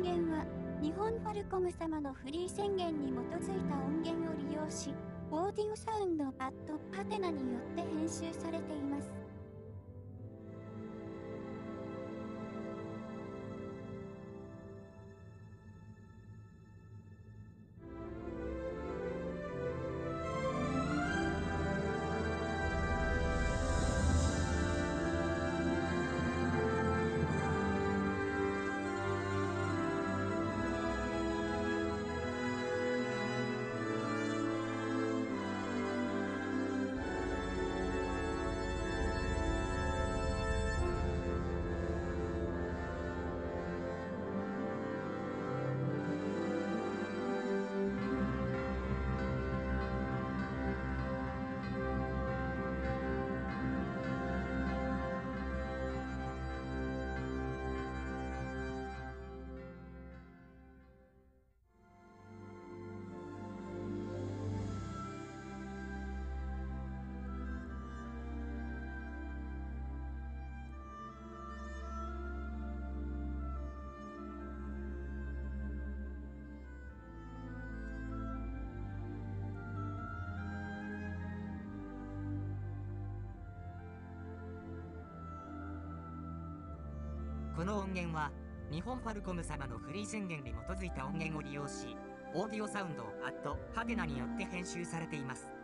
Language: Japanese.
音源は、日本ファルコム様のフリー宣言に基づいた音源を利用し、オーディオサウンドパッドパテナによって編集されています。この音源は日本ファルコム様のフリー宣言に基づいた音源を利用しオーディオサウンドアットハテナによって編集されています。